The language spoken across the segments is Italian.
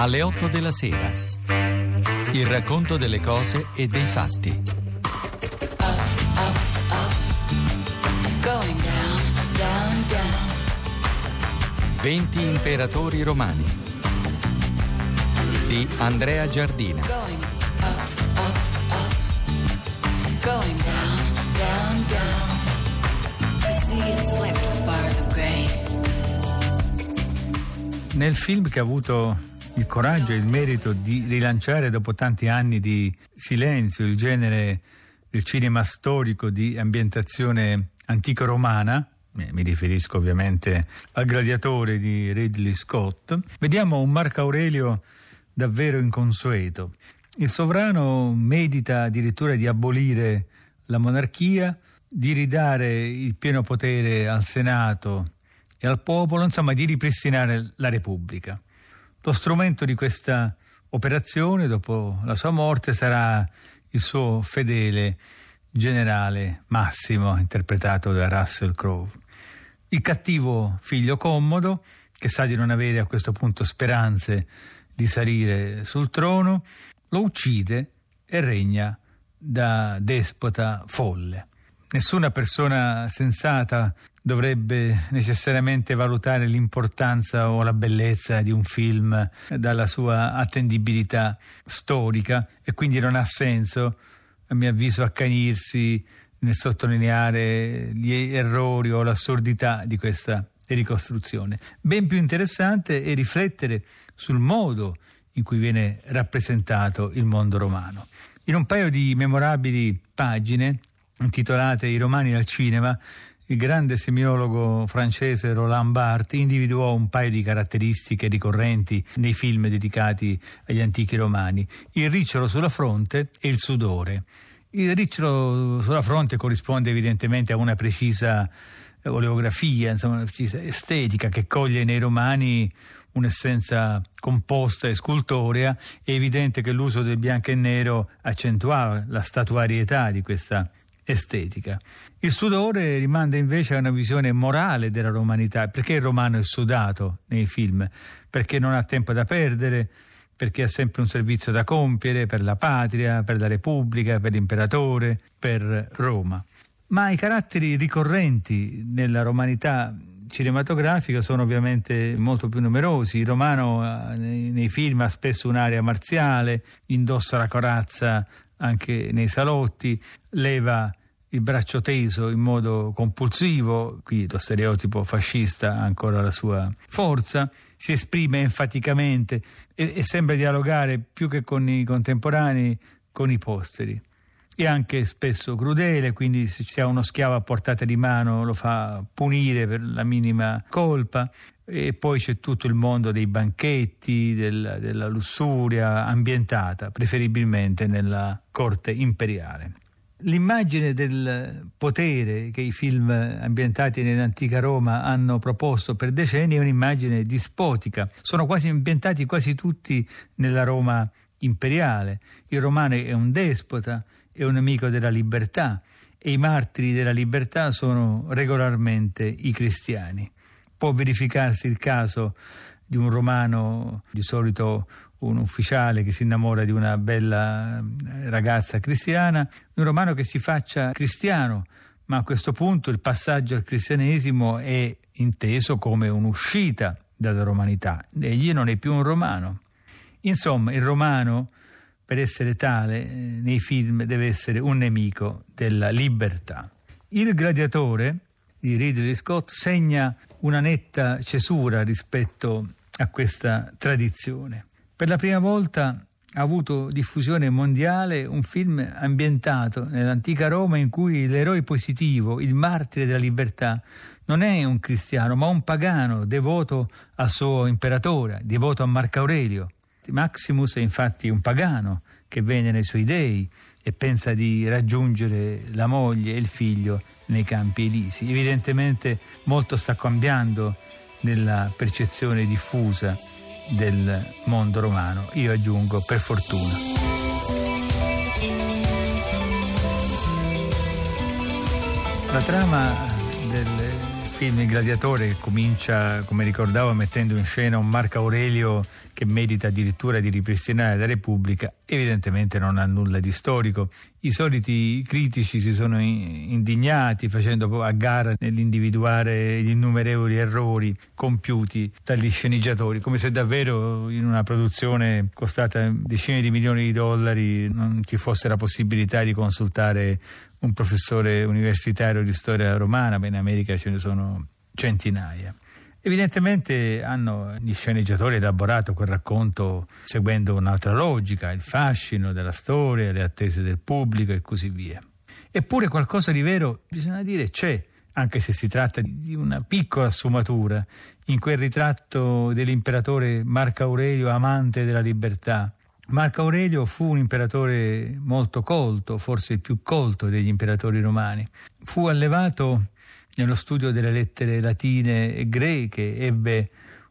alle 8 della sera. Il racconto delle cose e dei fatti. Going down, down, down. 20 imperatori romani di Andrea Giardina. Going up, up, up. Going down, down, down. The sea is flecked with bars of gray. Nel film che ha avuto il coraggio e il merito di rilanciare dopo tanti anni di silenzio il genere del cinema storico di ambientazione antico-romana, mi riferisco ovviamente al Gladiatore di Ridley Scott, vediamo un Marco Aurelio davvero inconsueto. Il sovrano medita addirittura di abolire la monarchia, di ridare il pieno potere al Senato e al popolo, insomma di ripristinare la Repubblica. Lo strumento di questa operazione, dopo la sua morte, sarà il suo fedele generale Massimo, interpretato da Russell Crowe. Il cattivo figlio commodo, che sa di non avere a questo punto speranze di salire sul trono, lo uccide e regna da despota folle. Nessuna persona sensata dovrebbe necessariamente valutare l'importanza o la bellezza di un film dalla sua attendibilità storica e quindi non ha senso, a mio avviso, accanirsi nel sottolineare gli errori o l'assurdità di questa ricostruzione. Ben più interessante è riflettere sul modo in cui viene rappresentato il mondo romano. In un paio di memorabili pagine intitolate I romani al cinema, il grande semiologo francese Roland Barthes individuò un paio di caratteristiche ricorrenti nei film dedicati agli antichi romani, il ricciolo sulla fronte e il sudore. Il ricciolo sulla fronte corrisponde evidentemente a una precisa oleografia, insomma una precisa estetica che coglie nei romani un'essenza composta e scultorea, è evidente che l'uso del bianco e nero accentuava la statuarietà di questa estetica. Il sudore rimanda invece a una visione morale della romanità, perché il romano è sudato nei film, perché non ha tempo da perdere, perché ha sempre un servizio da compiere per la patria, per la Repubblica, per l'imperatore, per Roma. Ma i caratteri ricorrenti nella romanità cinematografica sono ovviamente molto più numerosi. Il romano nei, nei film ha spesso un'area marziale, indossa la corazza anche nei salotti, leva il braccio teso in modo compulsivo, qui lo stereotipo fascista ha ancora la sua forza, si esprime enfaticamente e, e sembra dialogare più che con i contemporanei con i posteri. È anche spesso crudele, quindi se ha uno schiavo a portata di mano lo fa punire per la minima colpa e poi c'è tutto il mondo dei banchetti, del, della lussuria ambientata, preferibilmente nella corte imperiale. L'immagine del potere che i film ambientati nell'antica Roma hanno proposto per decenni è un'immagine dispotica. Sono quasi ambientati quasi tutti nella Roma imperiale. Il romano è un despota, è un nemico della libertà e i martiri della libertà sono regolarmente i cristiani. Può verificarsi il caso di un romano, di solito un ufficiale che si innamora di una bella eh, ragazza cristiana, un romano che si faccia cristiano, ma a questo punto il passaggio al cristianesimo è inteso come un'uscita dalla romanità. Egli non è più un romano. Insomma, il romano, per essere tale, eh, nei film deve essere un nemico della libertà. Il gladiatore di Ridley Scott segna una netta cesura rispetto a questa tradizione. Per la prima volta ha avuto diffusione mondiale un film ambientato nell'antica Roma in cui l'eroe positivo, il martire della libertà, non è un cristiano ma un pagano devoto al suo imperatore, devoto a Marco Aurelio. Maximus è infatti un pagano che vende nei suoi dei e pensa di raggiungere la moglie e il figlio nei campi elisi. Evidentemente molto sta cambiando nella percezione diffusa del mondo romano, io aggiungo per fortuna. La trama del film Il Gladiatore comincia, come ricordavo, mettendo in scena un Marco Aurelio che merita addirittura di ripristinare la Repubblica, evidentemente non ha nulla di storico. I soliti critici si sono indignati facendo a gara nell'individuare gli innumerevoli errori compiuti dagli sceneggiatori, come se davvero in una produzione costata decine di milioni di dollari non ci fosse la possibilità di consultare un professore universitario di storia romana, beh in America ce ne sono centinaia. Evidentemente hanno gli sceneggiatori elaborato quel racconto seguendo un'altra logica, il fascino della storia, le attese del pubblico e così via. Eppure qualcosa di vero, bisogna dire, c'è, anche se si tratta di una piccola sfumatura, in quel ritratto dell'imperatore Marco Aurelio amante della libertà. Marco Aurelio fu un imperatore molto colto, forse il più colto degli imperatori romani. Fu allevato nello studio delle lettere latine e greche, ebbe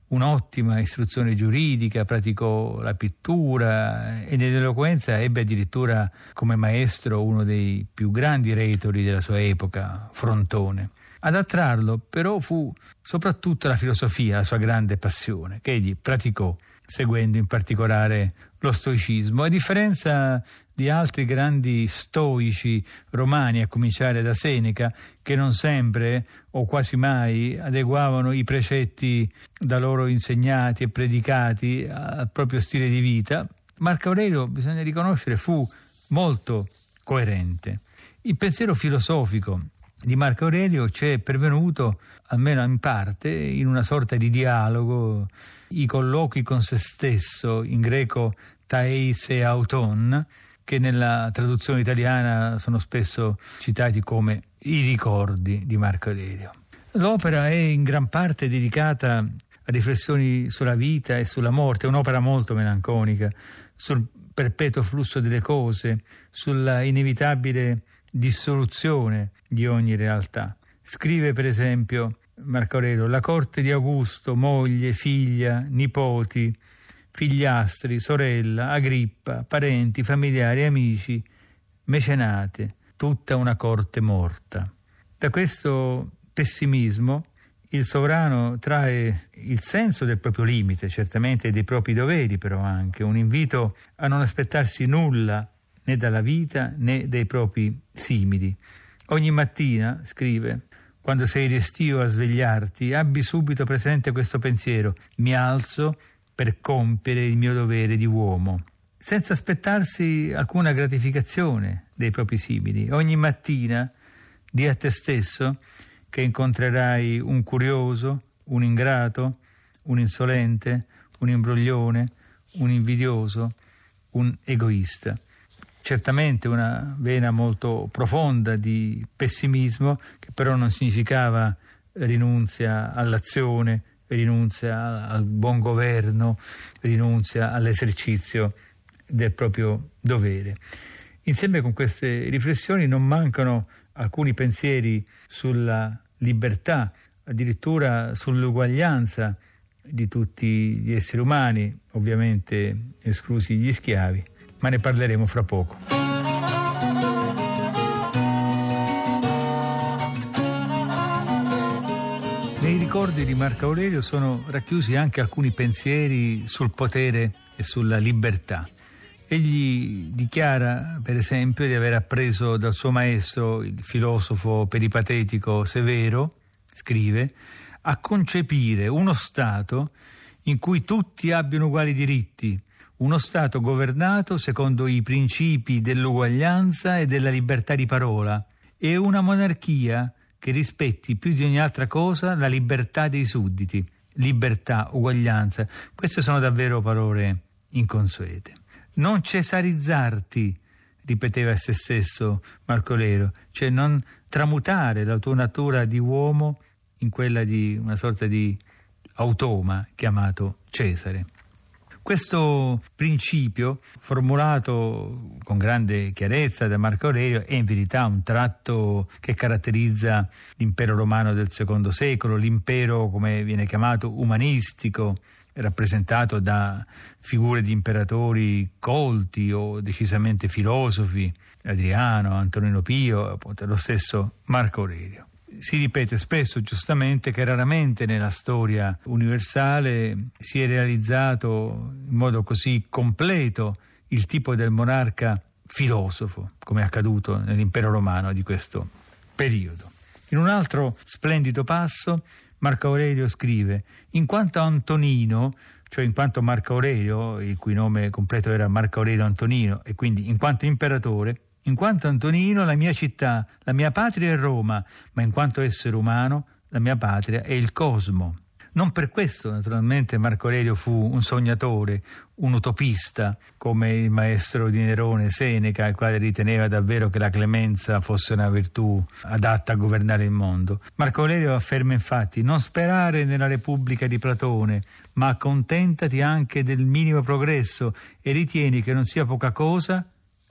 un'ottima istruzione giuridica, praticò la pittura e nell'eloquenza ebbe addirittura come maestro uno dei più grandi retori della sua epoca, Frontone. Ad attrarlo però fu soprattutto la filosofia, la sua grande passione, che egli praticò seguendo in particolare lo stoicismo. A differenza di altri grandi stoici romani, a cominciare da Seneca, che non sempre o quasi mai adeguavano i precetti da loro insegnati e predicati al proprio stile di vita, Marco Aurelio, bisogna riconoscere, fu molto coerente. Il pensiero filosofico di Marco Aurelio ci è pervenuto, almeno in parte, in una sorta di dialogo, i colloqui con se stesso, in greco taeis e auton, che nella traduzione italiana sono spesso citati come i ricordi di Marco Aurelio. L'opera è in gran parte dedicata a riflessioni sulla vita e sulla morte, è un'opera molto melanconica, sul perpetuo flusso delle cose, sulla inevitabile dissoluzione di ogni realtà. Scrive per esempio Marco Aurelio, la corte di Augusto, moglie, figlia, nipoti, figliastri, sorella, Agrippa, parenti, familiari, amici, mecenate, tutta una corte morta. Da questo pessimismo il sovrano trae il senso del proprio limite, certamente dei propri doveri, però anche un invito a non aspettarsi nulla né dalla vita né dai propri simili. Ogni mattina, scrive, quando sei restio a svegliarti, abbi subito presente questo pensiero, mi alzo per compiere il mio dovere di uomo, senza aspettarsi alcuna gratificazione dei propri simili. Ogni mattina di a te stesso che incontrerai un curioso, un ingrato, un insolente, un imbroglione, un invidioso, un egoista certamente una vena molto profonda di pessimismo che però non significava rinunzia all'azione, rinunzia al buon governo, rinunzia all'esercizio del proprio dovere. Insieme con queste riflessioni non mancano alcuni pensieri sulla libertà, addirittura sull'uguaglianza di tutti gli esseri umani, ovviamente esclusi gli schiavi ma ne parleremo fra poco. Nei ricordi di Marco Aurelio sono racchiusi anche alcuni pensieri sul potere e sulla libertà. Egli dichiara, per esempio, di aver appreso dal suo maestro, il filosofo peripatetico Severo, scrive, a concepire uno Stato in cui tutti abbiano uguali diritti, uno Stato governato secondo i principi dell'uguaglianza e della libertà di parola e una monarchia che rispetti più di ogni altra cosa la libertà dei sudditi. Libertà, uguaglianza, queste sono davvero parole inconsuete. Non cesarizzarti, ripeteva a se stesso Marco Lero, cioè non tramutare la tua natura di uomo in quella di una sorta di automa chiamato Cesare. Questo principio, formulato con grande chiarezza da Marco Aurelio, è in verità un tratto che caratterizza l'impero romano del secondo secolo, l'impero come viene chiamato umanistico, rappresentato da figure di imperatori colti o decisamente filosofi, Adriano, Antonino Pio, appunto lo stesso Marco Aurelio. Si ripete spesso giustamente che raramente nella storia universale si è realizzato in modo così completo il tipo del monarca filosofo, come è accaduto nell'impero romano di questo periodo. In un altro splendido passo Marco Aurelio scrive, in quanto Antonino, cioè in quanto Marco Aurelio, il cui nome completo era Marco Aurelio Antonino, e quindi in quanto imperatore, in quanto Antonino la mia città, la mia patria è Roma, ma in quanto essere umano la mia patria è il cosmo. Non per questo, naturalmente, Marco Aurelio fu un sognatore, un utopista, come il maestro di Nerone Seneca, il quale riteneva davvero che la clemenza fosse una virtù adatta a governare il mondo. Marco Aurelio afferma infatti: Non sperare nella Repubblica di Platone, ma accontentati anche del minimo progresso e ritieni che non sia poca cosa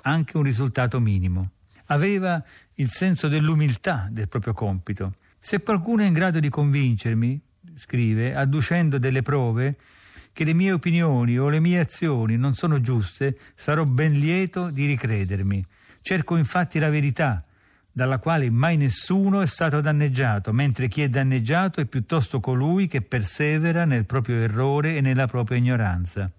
anche un risultato minimo. Aveva il senso dell'umiltà del proprio compito. Se qualcuno è in grado di convincermi, scrive, adducendo delle prove, che le mie opinioni o le mie azioni non sono giuste, sarò ben lieto di ricredermi. Cerco infatti la verità, dalla quale mai nessuno è stato danneggiato, mentre chi è danneggiato è piuttosto colui che persevera nel proprio errore e nella propria ignoranza.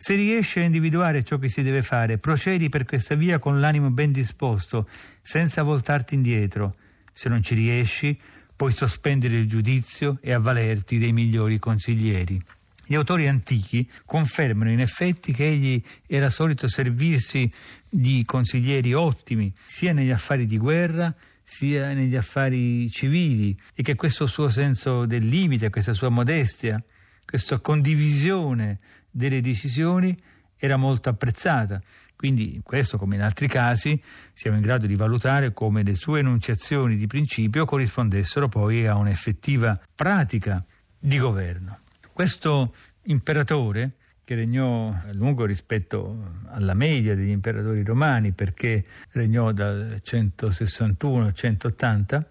Se riesci a individuare ciò che si deve fare, procedi per questa via con l'animo ben disposto, senza voltarti indietro. Se non ci riesci, puoi sospendere il giudizio e avvalerti dei migliori consiglieri. Gli autori antichi confermano in effetti che egli era solito servirsi di consiglieri ottimi, sia negli affari di guerra sia negli affari civili, e che questo suo senso del limite, questa sua modestia, questa condivisione delle decisioni era molto apprezzata. Quindi in questo come in altri casi siamo in grado di valutare come le sue enunciazioni di principio corrispondessero poi a un'effettiva pratica di governo. Questo imperatore che regnò a lungo rispetto alla media degli imperatori romani perché regnò dal 161 al 180,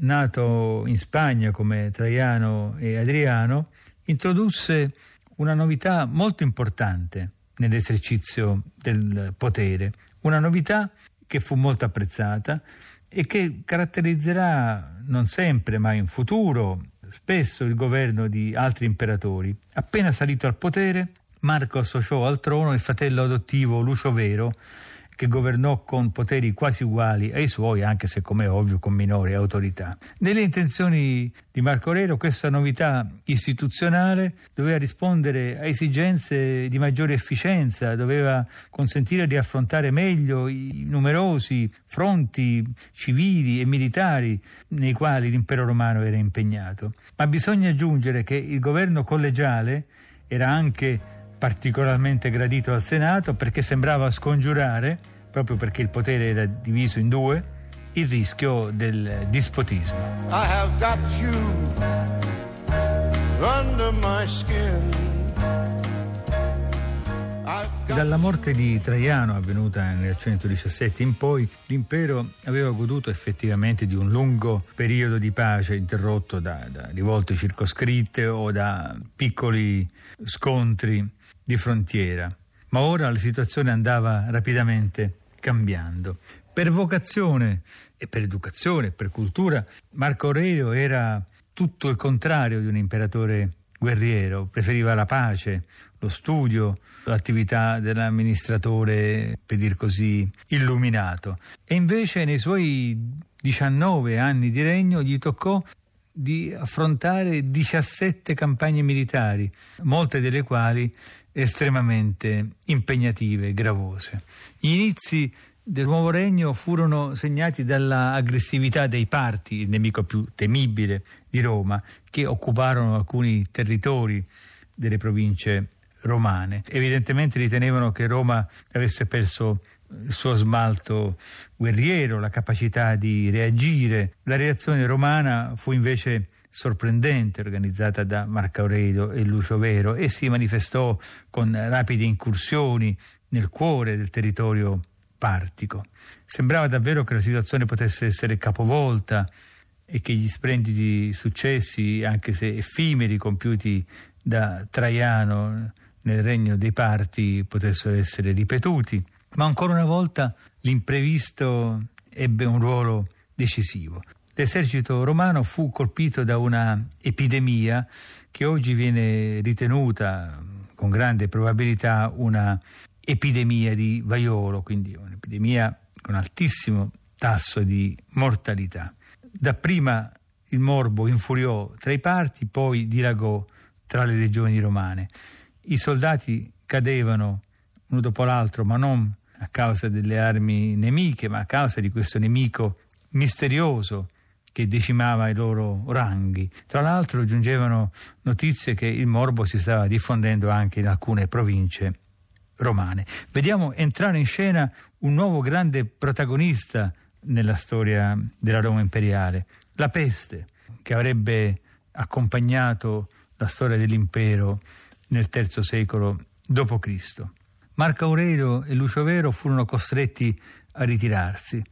nato in Spagna come Traiano e Adriano, introdusse una novità molto importante nell'esercizio del potere, una novità che fu molto apprezzata e che caratterizzerà non sempre, ma in futuro, spesso il governo di altri imperatori. Appena salito al potere, Marco associò al trono il fratello adottivo Lucio Vero, che governò con poteri quasi uguali ai suoi, anche se come ovvio con minore autorità. Nelle intenzioni di Marco Aurelio questa novità istituzionale doveva rispondere a esigenze di maggiore efficienza, doveva consentire di affrontare meglio i numerosi fronti civili e militari nei quali l'impero romano era impegnato. Ma bisogna aggiungere che il governo collegiale era anche particolarmente gradito al Senato perché sembrava scongiurare, proprio perché il potere era diviso in due, il rischio del dispotismo. I have got you under my skin. Dalla morte di Traiano, avvenuta nel 117 in poi, l'impero aveva goduto effettivamente di un lungo periodo di pace interrotto da, da rivolte circoscritte o da piccoli scontri di frontiera, ma ora la situazione andava rapidamente cambiando. Per vocazione e per educazione per cultura, Marco Aurelio era tutto il contrario di un imperatore guerriero, preferiva la pace, lo studio, l'attività dell'amministratore, per dir così, illuminato. E invece nei suoi 19 anni di regno gli toccò di affrontare 17 campagne militari, molte delle quali estremamente impegnative e gravose. Gli inizi del nuovo regno furono segnati dall'aggressività dei parti, il nemico più temibile di Roma, che occuparono alcuni territori delle province romane. Evidentemente ritenevano che Roma avesse perso il suo smalto guerriero, la capacità di reagire. La reazione romana fu invece sorprendente organizzata da Marco Aurelio e Lucio Vero e si manifestò con rapide incursioni nel cuore del territorio partico. Sembrava davvero che la situazione potesse essere capovolta e che gli splendidi successi, anche se effimeri, compiuti da Traiano nel regno dei parti potessero essere ripetuti. Ma ancora una volta l'imprevisto ebbe un ruolo decisivo. L'esercito romano fu colpito da una epidemia che oggi viene ritenuta con grande probabilità una epidemia di vaiolo, quindi un'epidemia con altissimo tasso di mortalità. Dapprima il morbo infuriò tra i parti, poi dilagò tra le legioni romane. I soldati cadevano uno dopo l'altro, ma non a causa delle armi nemiche, ma a causa di questo nemico misterioso che decimava i loro ranghi. Tra l'altro giungevano notizie che il morbo si stava diffondendo anche in alcune province romane. Vediamo entrare in scena un nuovo grande protagonista nella storia della Roma imperiale, la peste, che avrebbe accompagnato la storia dell'impero nel III secolo d.C. Marco Aurelio e Lucio Vero furono costretti a ritirarsi.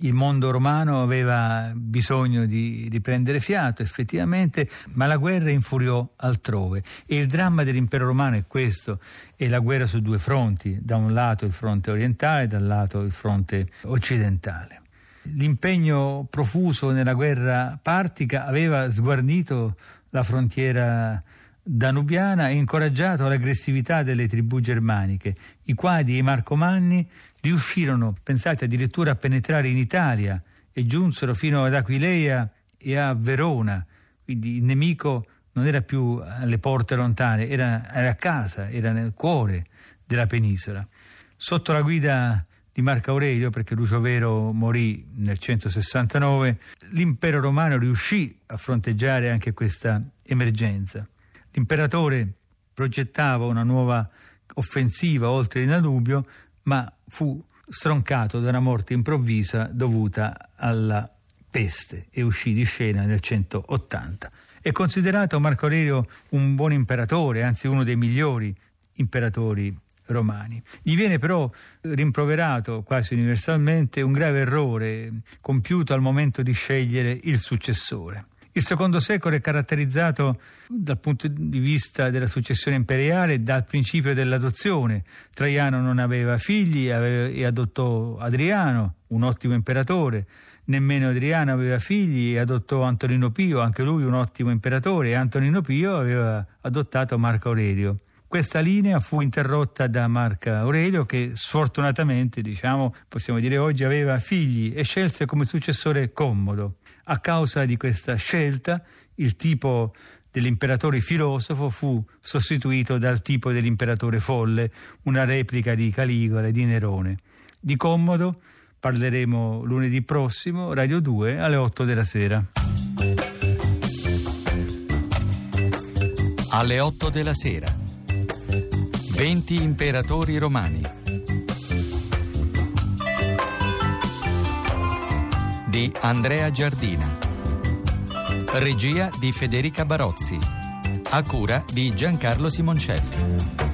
Il mondo romano aveva bisogno di riprendere fiato, effettivamente, ma la guerra infuriò altrove. E il dramma dell'impero romano è questo, è la guerra su due fronti, da un lato il fronte orientale, dal lato il fronte occidentale. L'impegno profuso nella guerra partica aveva sguarnito la frontiera danubiana e incoraggiato l'aggressività delle tribù germaniche. I quadi e i marcomanni riuscirono, pensate, addirittura a penetrare in Italia e giunsero fino ad Aquileia e a Verona. Quindi il nemico non era più alle porte lontane, era, era a casa, era nel cuore della penisola. Sotto la guida di Marco Aurelio, perché Lucio Vero morì nel 169, l'impero romano riuscì a fronteggiare anche questa emergenza. L'imperatore progettava una nuova offensiva oltre il Danubio, ma fu stroncato da una morte improvvisa dovuta alla peste e uscì di scena nel 180. È considerato Marco Aurelio un buon imperatore, anzi uno dei migliori imperatori romani. Gli viene però rimproverato quasi universalmente un grave errore compiuto al momento di scegliere il successore. Il secondo secolo è caratterizzato dal punto di vista della successione imperiale dal principio dell'adozione. Traiano non aveva figli e adottò Adriano, un ottimo imperatore. Nemmeno Adriano aveva figli e adottò Antonino Pio, anche lui un ottimo imperatore, e Antonino Pio aveva adottato Marco Aurelio. Questa linea fu interrotta da Marco Aurelio che sfortunatamente, diciamo, possiamo dire oggi, aveva figli e scelse come successore Commodo. A causa di questa scelta, il tipo dell'imperatore filosofo fu sostituito dal tipo dell'imperatore folle, una replica di Caligola e di Nerone. Di Commodo parleremo lunedì prossimo, Radio 2, alle 8 della sera. Alle 8 della sera. 20 imperatori romani. Di Andrea Giardina. Regia di Federica Barozzi. A cura di Giancarlo Simoncelli.